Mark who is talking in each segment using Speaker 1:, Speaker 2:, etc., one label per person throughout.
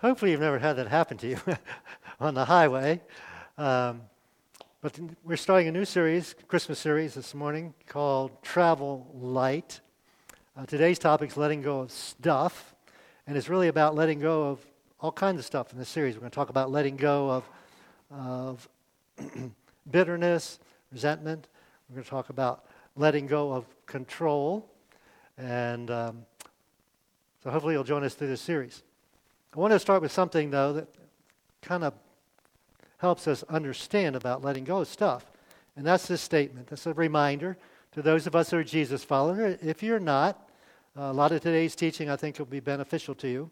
Speaker 1: Hopefully, you've never had that happen to you on the highway. Um, but we're starting a new series, Christmas series this morning called Travel Light. Uh, today's topic is letting go of stuff, and it's really about letting go of all kinds of stuff in this series. We're going to talk about letting go of, of bitterness, resentment. We're going to talk about letting go of control, and um, so hopefully you'll join us through this series. I want to start with something, though, that kind of helps us understand about letting go of stuff. And that's this statement. That's a reminder to those of us who are Jesus followers. If you're not, a lot of today's teaching I think will be beneficial to you.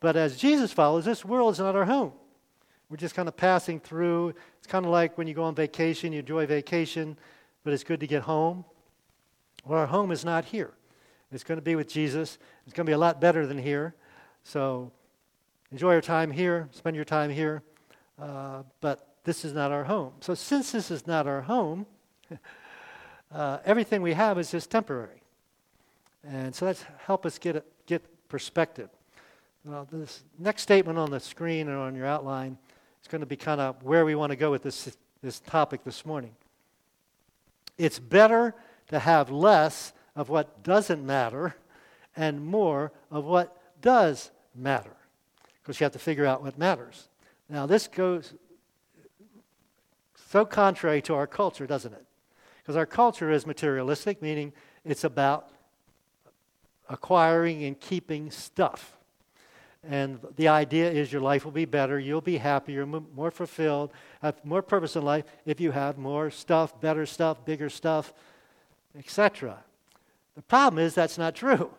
Speaker 1: But as Jesus followers, this world is not our home. We're just kind of passing through. It's kind of like when you go on vacation, you enjoy vacation, but it's good to get home. Well, our home is not here. It's going to be with Jesus. It's going to be a lot better than here. So enjoy your time here, spend your time here. Uh, but this is not our home. So since this is not our home, uh, everything we have is just temporary. And so let's help us get, a, get perspective. Well, this next statement on the screen and on your outline is going to be kind of where we want to go with this, this topic this morning. It's better to have less of what doesn't matter and more of what does matter. Because you have to figure out what matters. Now, this goes so contrary to our culture, doesn't it? Because our culture is materialistic, meaning it's about acquiring and keeping stuff. And the idea is your life will be better, you'll be happier, more fulfilled, have more purpose in life if you have more stuff, better stuff, bigger stuff, etc. The problem is that's not true.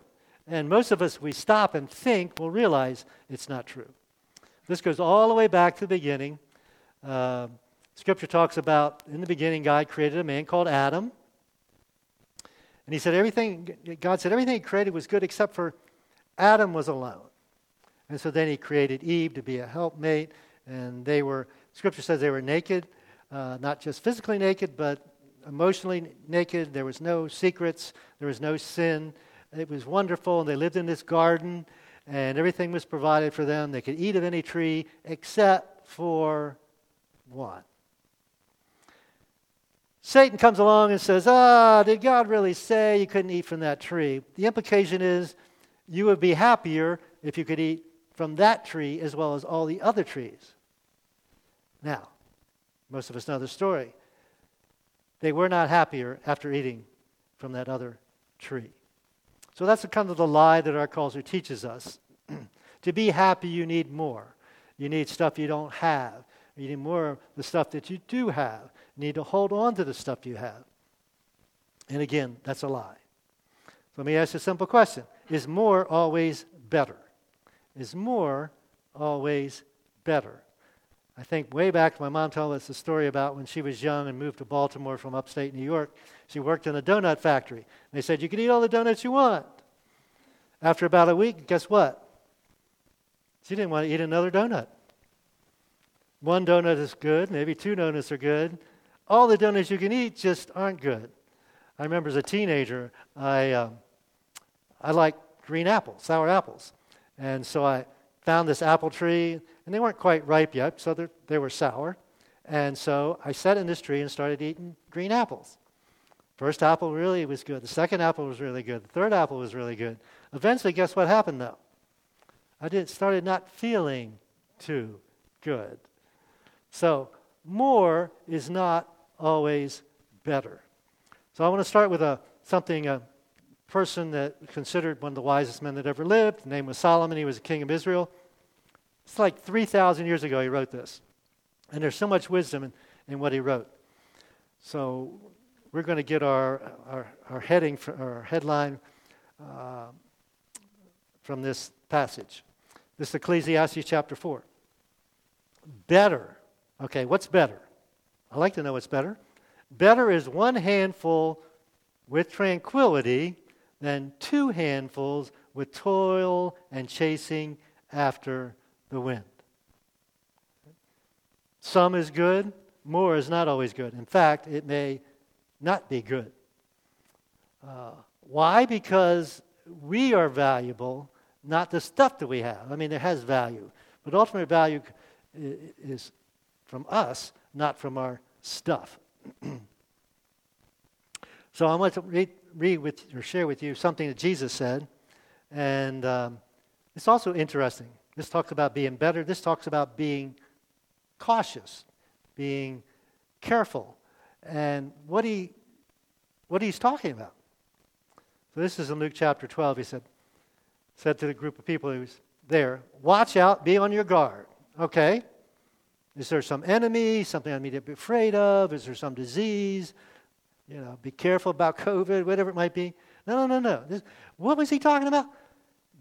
Speaker 1: And most of us, we stop and think, we'll realize it's not true. This goes all the way back to the beginning. Uh, scripture talks about in the beginning, God created a man called Adam. And he said everything, God said everything he created was good except for Adam was alone. And so then he created Eve to be a helpmate. And they were, scripture says they were naked, uh, not just physically naked, but emotionally naked. There was no secrets, there was no sin. It was wonderful, and they lived in this garden, and everything was provided for them. They could eat of any tree except for one. Satan comes along and says, Ah, did God really say you couldn't eat from that tree? The implication is you would be happier if you could eat from that tree as well as all the other trees. Now, most of us know the story. They were not happier after eating from that other tree. So that's kind of the lie that our culture teaches us. to be happy, you need more. You need stuff you don't have. You need more of the stuff that you do have. You need to hold on to the stuff you have. And again, that's a lie. So let me ask you a simple question Is more always better? Is more always better? I think way back, my mom told us a story about when she was young and moved to Baltimore from upstate New York. She worked in a donut factory. They said, You can eat all the donuts you want. After about a week, guess what? She didn't want to eat another donut. One donut is good, maybe two donuts are good. All the donuts you can eat just aren't good. I remember as a teenager, I, um, I liked green apples, sour apples. And so I found this apple tree and they weren't quite ripe yet, so they were sour. And so I sat in this tree and started eating green apples. First apple really was good. The second apple was really good. The third apple was really good. Eventually, guess what happened though? I did, started not feeling too good. So, more is not always better. So, I want to start with a, something, a person that considered one of the wisest men that ever lived. His name was Solomon. He was a king of Israel. It's like 3,000 years ago he wrote this. And there's so much wisdom in, in what he wrote. So we're going to get our, our, our heading, our headline uh, from this passage. This is Ecclesiastes chapter 4. Better. Okay, what's better? I like to know what's better. Better is one handful with tranquility than two handfuls with toil and chasing after the wind. Some is good, more is not always good. In fact, it may not be good. Uh, why? Because we are valuable, not the stuff that we have. I mean, it has value. But ultimate value is from us, not from our stuff. so I want to read, read with or share with you something that Jesus said, and um, it's also interesting. This talks about being better. This talks about being cautious, being careful, and what he what he's talking about. So this is in Luke chapter 12. He said said to the group of people who was there, "Watch out, be on your guard." Okay. Is there some enemy, something I need to be afraid of? Is there some disease? You know, be careful about COVID, whatever it might be. No, no, no, no. This, what was he talking about?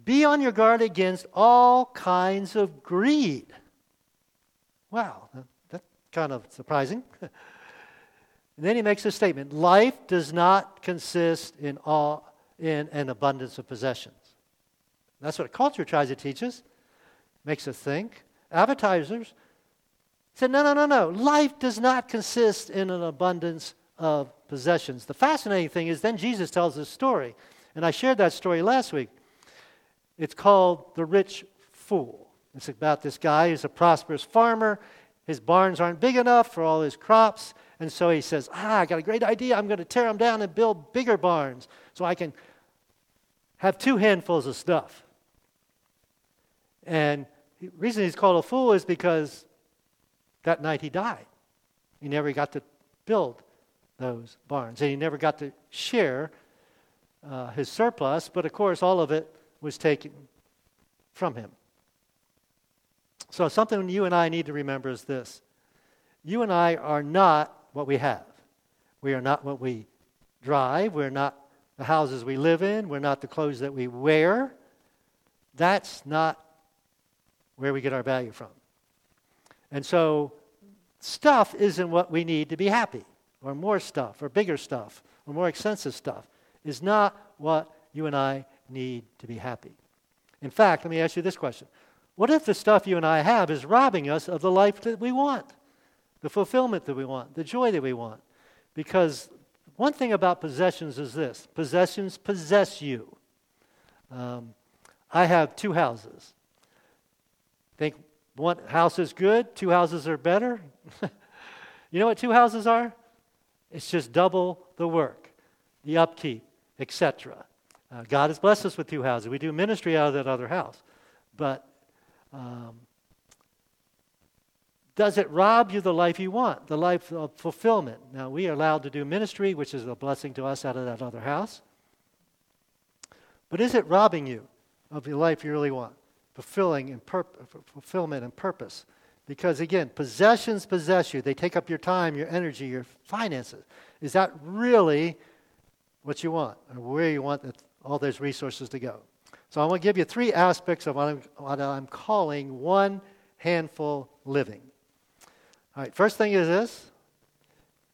Speaker 1: Be on your guard against all kinds of greed. Wow, that's kind of surprising. and then he makes a statement life does not consist in, all, in an abundance of possessions. That's what culture tries to teach us, makes us think. Advertisers said, no, no, no, no. Life does not consist in an abundance of possessions. The fascinating thing is then Jesus tells this story. And I shared that story last week. It's called The Rich Fool. It's about this guy who's a prosperous farmer. His barns aren't big enough for all his crops. And so he says, Ah, I got a great idea. I'm going to tear them down and build bigger barns so I can have two handfuls of stuff. And the reason he's called a fool is because that night he died. He never got to build those barns, and he never got to share uh, his surplus, but of course, all of it was taken from him. So, something you and I need to remember is this you and I are not what we have. We are not what we drive. We're not the houses we live in. We're not the clothes that we wear. That's not where we get our value from. And so, stuff isn't what we need to be happy, or more stuff, or bigger stuff, or more expensive stuff, is not what you and I need to be happy. In fact, let me ask you this question What if the stuff you and I have is robbing us of the life that we want, the fulfillment that we want, the joy that we want? Because one thing about possessions is this possessions possess you. Um, I have two houses. Think one house is good, two houses are better. you know what two houses are? It's just double the work, the upkeep, etc. Uh, God has blessed us with two houses. We do ministry out of that other house. But um, does it rob you the life you want, the life of fulfillment? Now, we are allowed to do ministry, which is a blessing to us out of that other house. But is it robbing you of the life you really want? fulfilling and fulfillment and purpose. Because again, possessions possess you. They take up your time, your energy, your finances. Is that really what you want or where you want all those resources to go? So I want to give you three aspects of what I'm, what I'm calling one handful living. All right, first thing is this.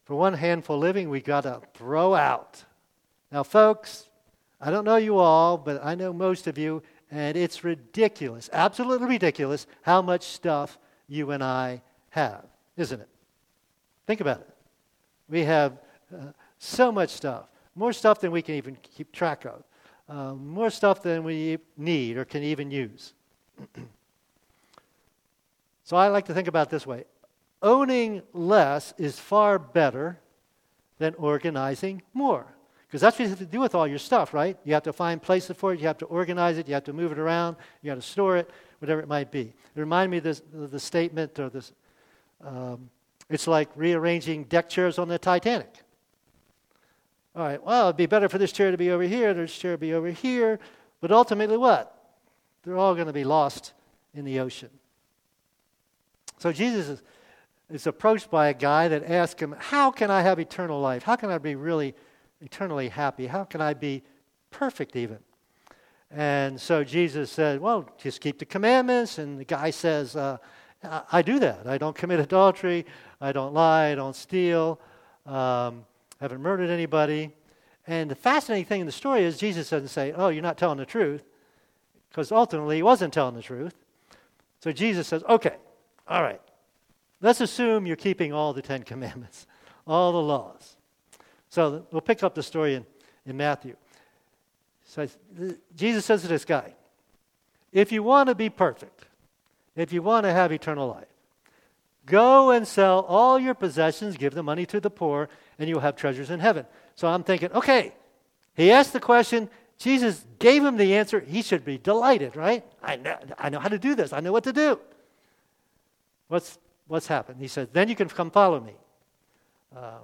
Speaker 1: For one handful living, we got to throw out. Now, folks, I don't know you all, but I know most of you, and it's ridiculous, absolutely ridiculous, how much stuff you and I have, isn't it? Think about it. We have uh, so much stuff, more stuff than we can even keep track of, uh, more stuff than we need or can even use. so I like to think about this way owning less is far better than organizing more. Because that's what you have to do with all your stuff, right? You have to find places for it, you have to organize it, you have to move it around, you have to store it, whatever it might be. It reminded me of this, the statement or this um, it's like rearranging deck chairs on the Titanic. All right, well, it'd be better for this chair to be over here, this chair to be over here, but ultimately what? They're all going to be lost in the ocean. So Jesus is, is approached by a guy that asks him, How can I have eternal life? How can I be really eternally happy? How can I be perfect even? And so Jesus said, Well, just keep the commandments. And the guy says, uh, I do that. I don't commit adultery. I don't lie. I don't steal. Um, haven't murdered anybody. And the fascinating thing in the story is Jesus doesn't say, Oh, you're not telling the truth. Because ultimately, he wasn't telling the truth. So Jesus says, Okay, all right. Let's assume you're keeping all the Ten Commandments, all the laws. So we'll pick up the story in, in Matthew. So Jesus says to this guy, If you want to be perfect, if you want to have eternal life. Go and sell all your possessions, give the money to the poor, and you'll have treasures in heaven. So I'm thinking, okay, he asked the question, Jesus gave him the answer. He should be delighted, right? I know, I know how to do this, I know what to do. What's, what's happened? He said, then you can come follow me. Um,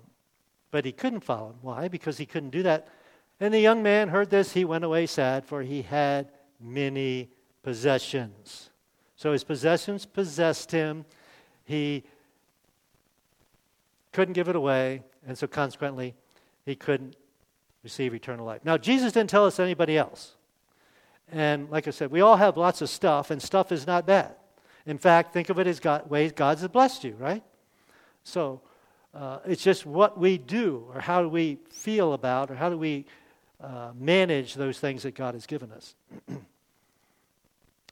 Speaker 1: but he couldn't follow him. Why? Because he couldn't do that. And the young man heard this. He went away sad, for he had many possessions. So his possessions possessed him. He couldn't give it away, and so consequently, he couldn't receive eternal life. Now, Jesus didn't tell us anybody else. And like I said, we all have lots of stuff, and stuff is not bad. In fact, think of it as God, ways God has blessed you, right? So uh, it's just what we do, or how do we feel about, or how do we uh, manage those things that God has given us.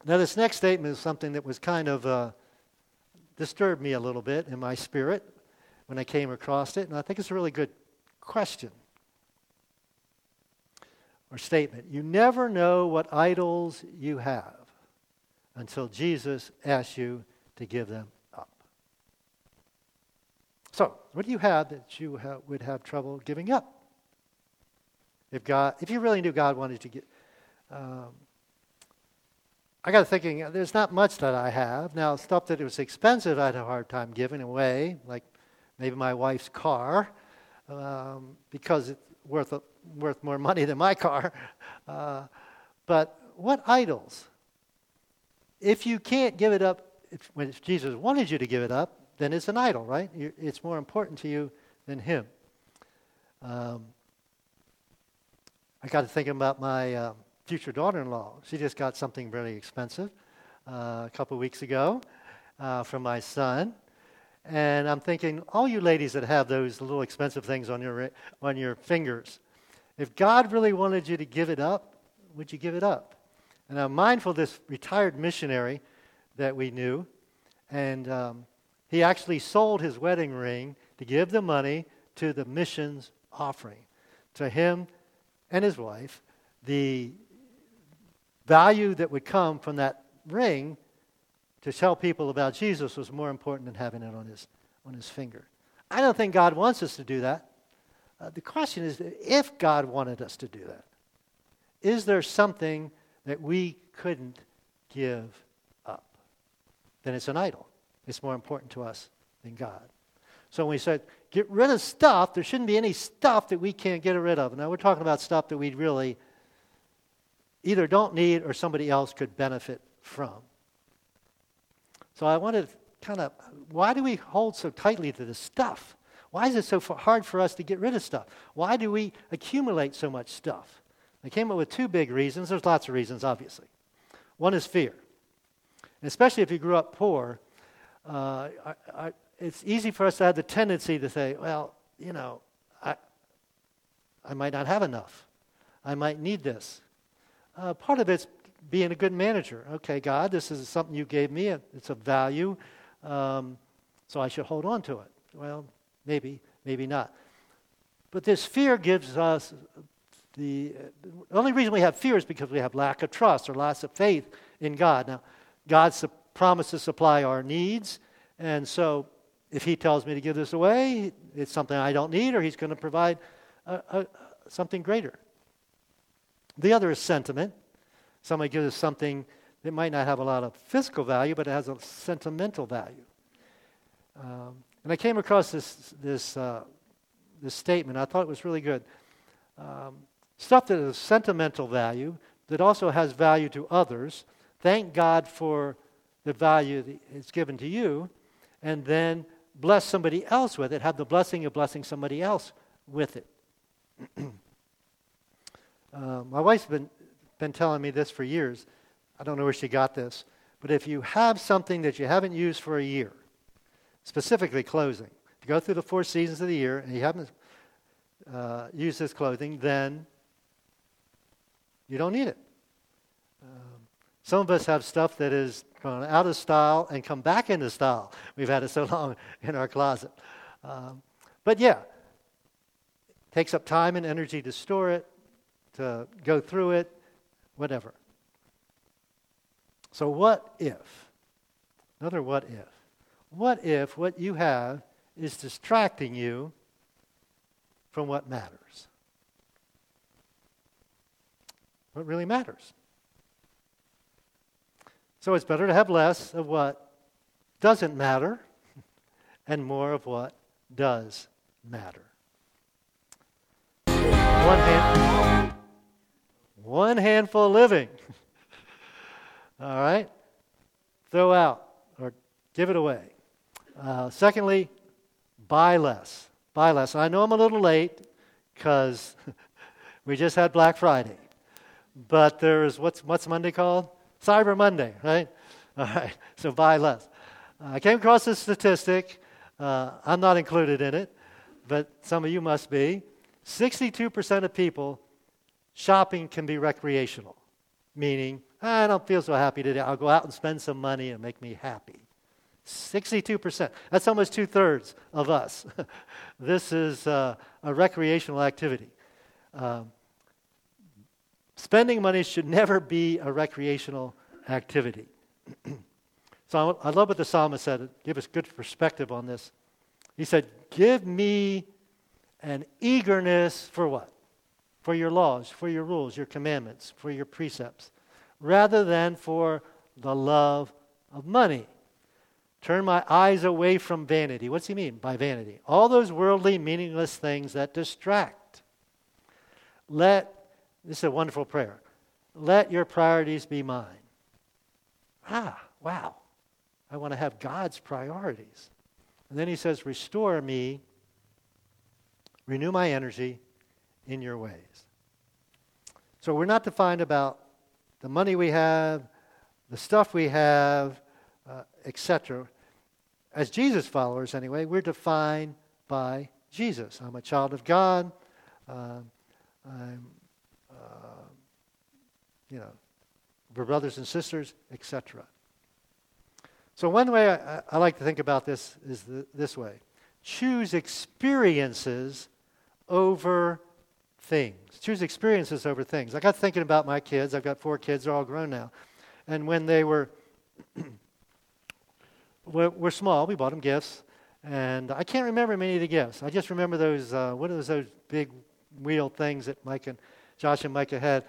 Speaker 1: now, this next statement is something that was kind of uh, disturbed me a little bit in my spirit when I came across it, and I think it's a really good question or statement. You never know what idols you have until Jesus asks you to give them up. So, what do you have that you ha- would have trouble giving up? If God, if you really knew God wanted to get, um, I got thinking, there's not much that I have. Now, stuff that was expensive, I had a hard time giving away, like maybe my wife's car, um, because it's worth, a, worth more money than my car. Uh, but what idols? If you can't give it up, if, when Jesus wanted you to give it up, then it's an idol, right? It's more important to you than Him. Um, I got to thinking about my uh, future daughter in law. She just got something really expensive uh, a couple weeks ago uh, from my son. And I'm thinking, all you ladies that have those little expensive things on your, on your fingers, if God really wanted you to give it up, would you give it up? And I'm mindful of this retired missionary that we knew, and um, he actually sold his wedding ring to give the money to the missions offering. To him, and his wife, the value that would come from that ring to tell people about Jesus was more important than having it on his, on his finger. I don't think God wants us to do that. Uh, the question is if God wanted us to do that, is there something that we couldn't give up? Then it's an idol. It's more important to us than God. So when we said, get rid of stuff, there shouldn't be any stuff that we can't get rid of. Now we're talking about stuff that we really either don't need or somebody else could benefit from. So I wanted to kind of, why do we hold so tightly to this stuff? Why is it so hard for us to get rid of stuff? Why do we accumulate so much stuff? I came up with two big reasons. There's lots of reasons, obviously. One is fear. And especially if you grew up poor, uh, I, I, it's easy for us to have the tendency to say, well, you know, I, I might not have enough. I might need this. Uh, part of it's being a good manager. Okay, God, this is something you gave me. It's a value, um, so I should hold on to it. Well, maybe, maybe not. But this fear gives us the, the only reason we have fear is because we have lack of trust or loss of faith in God. Now, God su- promised to supply our needs, and so if he tells me to give this away, it's something I don't need, or he's going to provide a, a, something greater. The other is sentiment. Somebody gives us something that might not have a lot of physical value, but it has a sentimental value. Um, and I came across this, this, uh, this statement. I thought it was really good. Um, stuff that has sentimental value, that also has value to others, thank God for the value that it's given to you, and then bless somebody else with it, have the blessing of blessing somebody else with it. uh, my wife's been, been telling me this for years. I don't know where she got this. But if you have something that you haven't used for a year, specifically clothing, if you go through the four seasons of the year and you haven't uh, used this clothing, then you don't need it. Um, some of us have stuff that is gone out of style and come back into style. We've had it so long in our closet. Um, but yeah, it takes up time and energy to store it, to go through it, whatever. So, what if? Another what if. What if what you have is distracting you from what matters? What really matters? So it's better to have less of what doesn't matter and more of what does matter. One, hand, one handful living. All right? Throw out or give it away. Uh, secondly, buy less. Buy less. I know I'm a little late because we just had Black Friday. But there's, what's, what's Monday called? Cyber Monday, right? All right, so buy less. I came across this statistic. Uh, I'm not included in it, but some of you must be. 62% of people shopping can be recreational, meaning, I don't feel so happy today. I'll go out and spend some money and make me happy. 62%. That's almost two thirds of us. this is uh, a recreational activity. Um, spending money should never be a recreational activity. so I, love what the psalmist said. Give us good perspective on this. He said, Give me an eagerness for what? For your laws, for your rules, your commandments, for your precepts, rather than for the love of money. Turn my eyes away from vanity. What's he mean by vanity? All those worldly, meaningless things that distract. Let, this is a wonderful prayer, let your priorities be mine. Ah, wow. I want to have God's priorities. And then he says, Restore me, renew my energy in your ways. So we're not defined about the money we have, the stuff we have, uh, etc. As Jesus followers, anyway, we're defined by Jesus. I'm a child of God. Uh, I'm, you know, we're brothers and sisters, etc. So, one way I, I, like to think about this is this way choose experiences over things. Choose experiences over things. I got thinking about my kids. I've got four kids, they're all grown now. And when they were, were, were, small, we bought them gifts. And I can't remember many of the gifts. I just remember those, uh, what are those, those big wheel things that Mike and Josh and Micah had.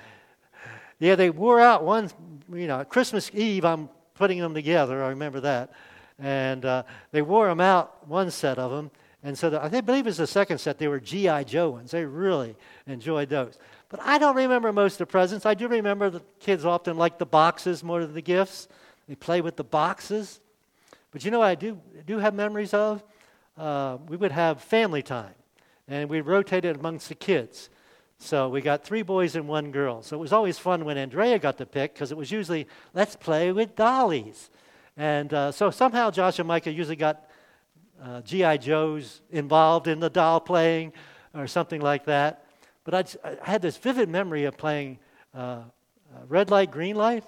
Speaker 1: Yeah, they wore out one, you know, Christmas Eve, I'm putting them together. I remember that. And uh, they wore them out, one set of them. And so the, I believe it was the second set. They were G.I. Joe ones. They really enjoyed those. But I don't remember most of the presents. I do remember the kids often like the boxes more than the gifts. They play with the boxes. But you know what I do, do have memories of? Uh, we would have family time. And we rotated amongst the kids. So we got three boys and one girl. So it was always fun when Andrea got to pick because it was usually, let's play with dollies. And uh, so somehow Josh and Micah usually got uh, G.I. Joes involved in the doll playing or something like that. But I'd, i had this vivid memory of playing uh, uh, red light, green light.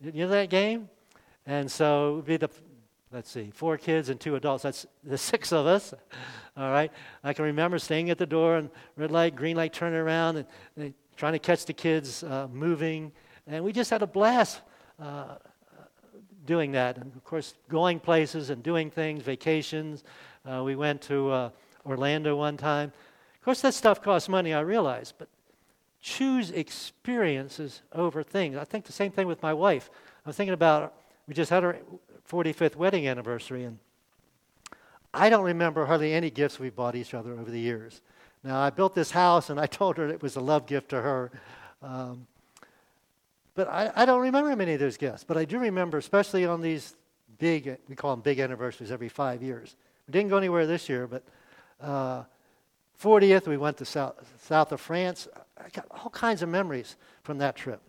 Speaker 1: You know that game? And so it would be the, let's see, four kids and two adults. That's the six of us. All right. I can remember staying at the door and red light, green light, turning around and, trying to catch the kids uh, moving. And we just had a blast uh, doing that. And of course, going places and doing things, vacations. Uh, we went to uh, Orlando one time. Of course, that stuff costs money, I realize, but choose experiences over things. I think the same thing with my wife. I was thinking about, we just had our 45th wedding anniversary, and I don't remember hardly any gifts we bought each other over the years. Now, I built this house and I told her it was a love gift to her. Um, but I, I, don't remember many of those gifts. But I do remember, especially on these big, we call them big anniversaries every five years. We didn't go anywhere this year, but uh, 40th, we went to south, south of France. I got all kinds of memories from that trip.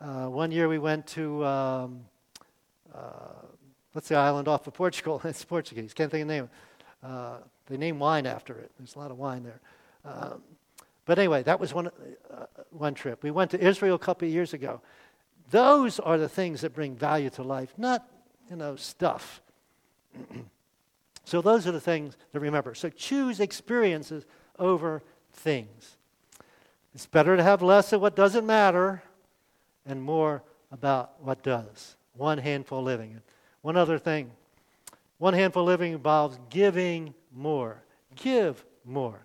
Speaker 1: Uh, one year we went to um, uh, what's the island off of Portugal? it's Portuguese. Can't think of the name. Uh, they name wine after it. There's a lot of wine there. Um, but anyway, that was one, uh, one trip. We went to Israel a couple of years ago. Those are the things that bring value to life, not, you know, stuff. so those are the things to remember. So choose experiences over things. It's better to have less of what doesn't matter and more about what does. One handful living. One other thing one handful living involves giving more. Give more.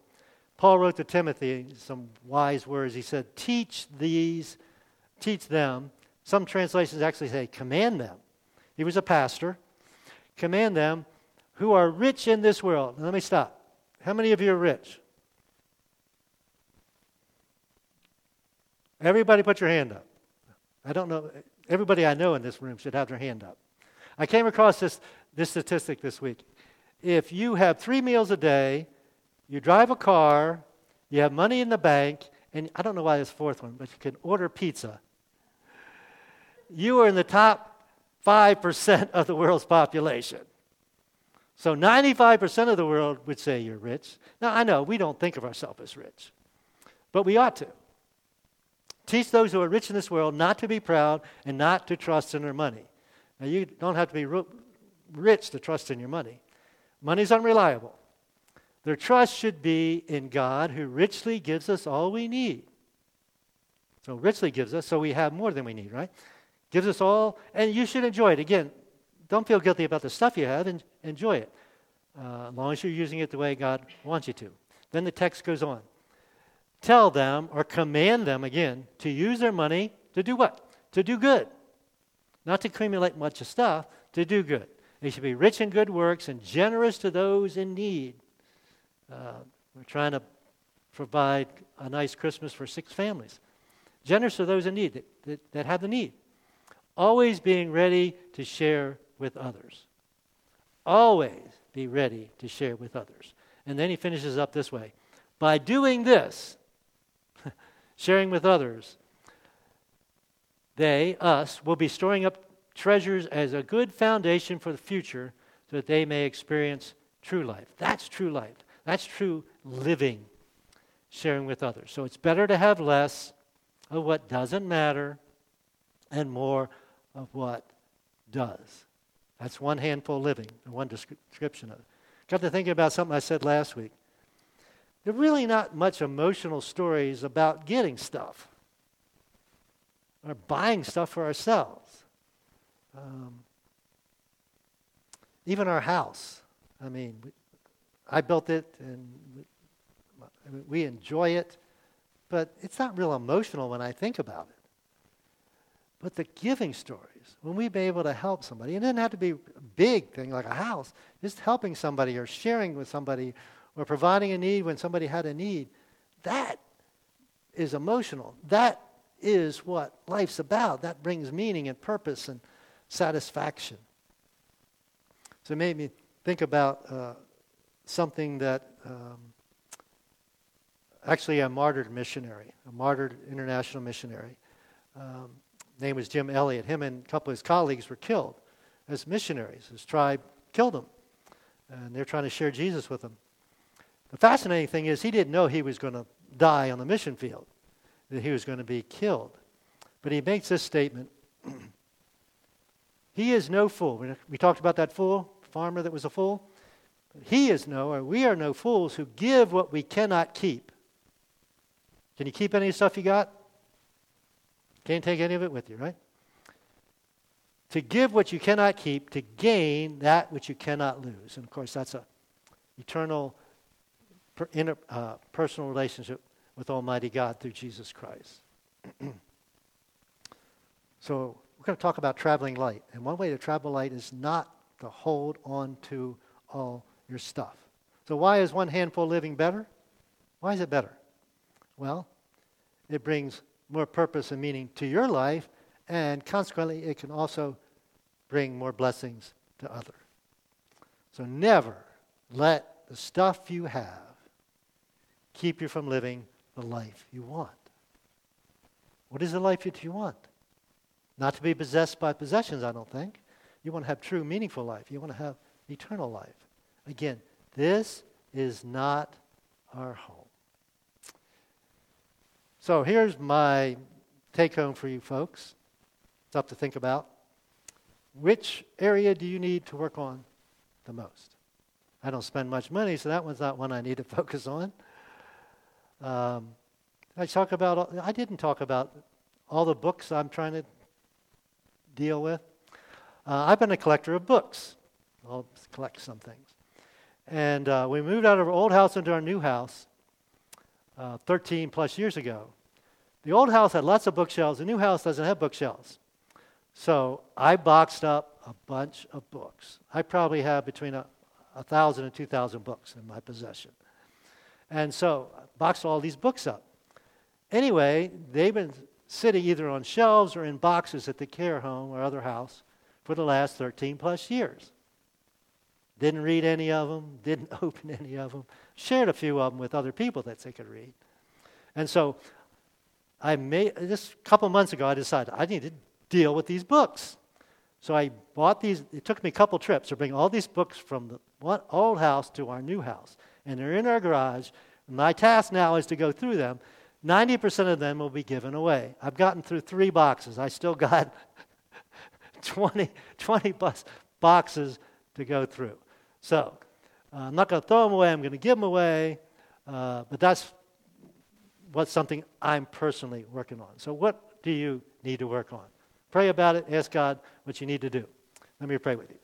Speaker 1: Paul wrote to Timothy some wise words. He said, Teach these, teach them. Some translations actually say, Command them. He was a pastor. Command them who are rich in this world. Let me stop. How many of you are rich? Everybody put your hand up. I don't know. Everybody I know in this room should have their hand up. I came across this, this statistic this week. If you have three meals a day, you drive a car, you have money in the bank, and I don't know why this fourth one, but you can order pizza. You are in the top 5% of the world's population. So 95% of the world would say you're rich. Now, I know we don't think of ourselves as rich, but we ought to. Teach those who are rich in this world not to be proud and not to trust in their money. Now, you don't have to be rich to trust in your money. Money's unreliable. Their trust should be in God who richly gives us all we need. So, richly gives us, so we have more than we need, right? Gives us all, and you should enjoy it. Again, don't feel guilty about the stuff you have and enjoy it, uh, as long as you're using it the way God wants you to. Then the text goes on tell them or command them again to use their money to do what? To do good. Not to accumulate much of stuff, to do good. They should be rich in good works and generous to those in need. Uh, we're trying to provide a nice Christmas for six families. Generous to those in need that, that, that have the need. Always being ready to share with others. Always be ready to share with others. And then he finishes up this way By doing this, sharing with others, they, us, will be storing up treasures as a good foundation for the future so that they may experience true life. That's true life. That's true living, sharing with others. So it's better to have less of what doesn't matter and more of what does. That's one handful living, one description of it. Got to thinking about something I said last week. There are really not much emotional stories about getting stuff or buying stuff for ourselves. Um, even our house. I mean, I built it and we enjoy it, but it's not real emotional when I think about it. But the giving stories, when we've been able to help somebody, it doesn't have to be a big thing like a house, just helping somebody or sharing with somebody or providing a need when somebody had a need, that is emotional. That is what life's about. That brings meaning and purpose and satisfaction. So it made me think about uh, something that um, actually a martyred missionary, a martyred international missionary. Um, name was Jim Elliot. Him and a couple of his colleagues were killed as missionaries. His tribe killed them, and they're trying to share Jesus with them. The fascinating thing is, he didn't know he was going to die on the mission field, that he was going to be killed. But he makes this statement He is no fool. We talked about that fool, farmer that was a fool. He is no, or we are no fools who give what we cannot keep. Can you keep any stuff you got? Can't take any of it with you, right? To give what you cannot keep, to gain that which you cannot lose. And of course, that's a eternal per, inter, uh, personal relationship with Almighty God through Jesus Christ. so we're going to talk about traveling light. And one way to travel light is not to hold on to all your stuff. So why is one handful living better? Why is it better? Well, it brings more purpose and meaning to your life, and consequently, it can also bring more blessings to others. So never let the stuff you have keep you from living the life you want. What is the life that you want? Not to be possessed by possessions, I don't think. You want to have true, meaningful life. You want to have eternal life. Again, this is not our home. So here's my take home for you folks. It's up to think about. Which area do you need to work on the most? I don't spend much money, so that one's not one I need to focus on. Um, I talk about. I didn't talk about all the books I'm trying to deal with. Uh, I've been a collector of books. I'll collect some things. And uh, we moved out of our old house into our new house uh, 13 plus years ago. The old house had lots of bookshelves. The new house doesn't have bookshelves. So I boxed up a bunch of books. I probably have between a, a thousand and two thousand books in my possession. And so I boxed all these books up. Anyway, they've been sitting either on shelves or in boxes at the care home or other house for the last 13 plus years. Didn't read any of them, didn't open any of them, shared a few of them with other people that they could read. And so I made, just a couple months ago, I decided I need to deal with these books. So I bought these, it took me a couple trips to bring all these books from the old house to our new house. And they're in our garage. My task now is to go through them. 90% of them will be given away. I've gotten through three boxes. I still got 20, 20 bus boxes to go through. So uh, I'm not going to throw them away. I'm going to give them away. Uh, but that's what's something I'm personally working on. So what do you need to work on? Pray about it. Ask God what you need to do. Let me pray with you.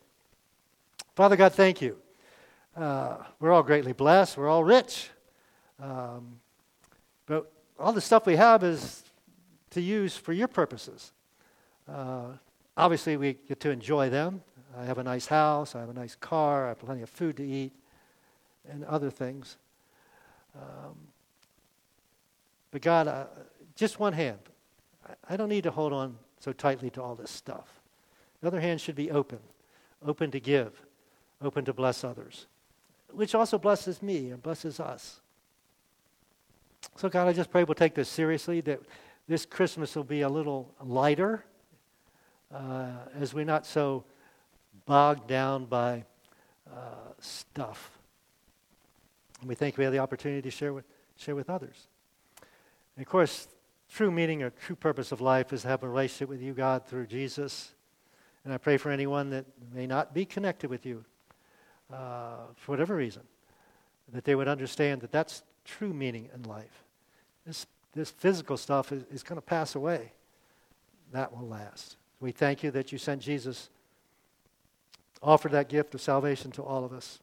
Speaker 1: Father God, thank you. Uh, we're all greatly blessed. We're all rich. Um, but all the stuff we have is to use for your purposes. Uh, obviously, we get to enjoy them. I have a nice house, I have a nice car, I have plenty of food to eat, and other things. Um, but God, uh, just one hand. I, I don't need to hold on so tightly to all this stuff. The other hand should be open, open to give, open to bless others, which also blesses me and blesses us. So, God, I just pray we'll take this seriously, that this Christmas will be a little lighter uh, as we're not so bogged down by uh, stuff. And we think we have the opportunity to share with, share with others. And of course, true meaning or true purpose of life is to have a relationship with you, God, through Jesus. And I pray for anyone that may not be connected with you uh, for whatever reason, that they would understand that that's true meaning in life. This, this physical stuff is, is going to pass away. That will last. We thank you that you sent Jesus offer that gift of salvation to all of us.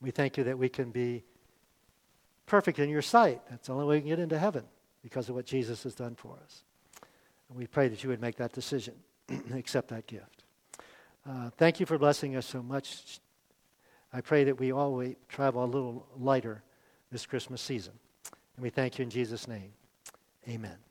Speaker 1: We thank you that we can be perfect in your sight. That's the only way we can get into heaven because of what Jesus has done for us. And we pray that you would make that decision, accept that gift. Uh, thank you for blessing us so much. I pray that we all travel a little lighter this Christmas season. And we thank you in Jesus' name. Amen.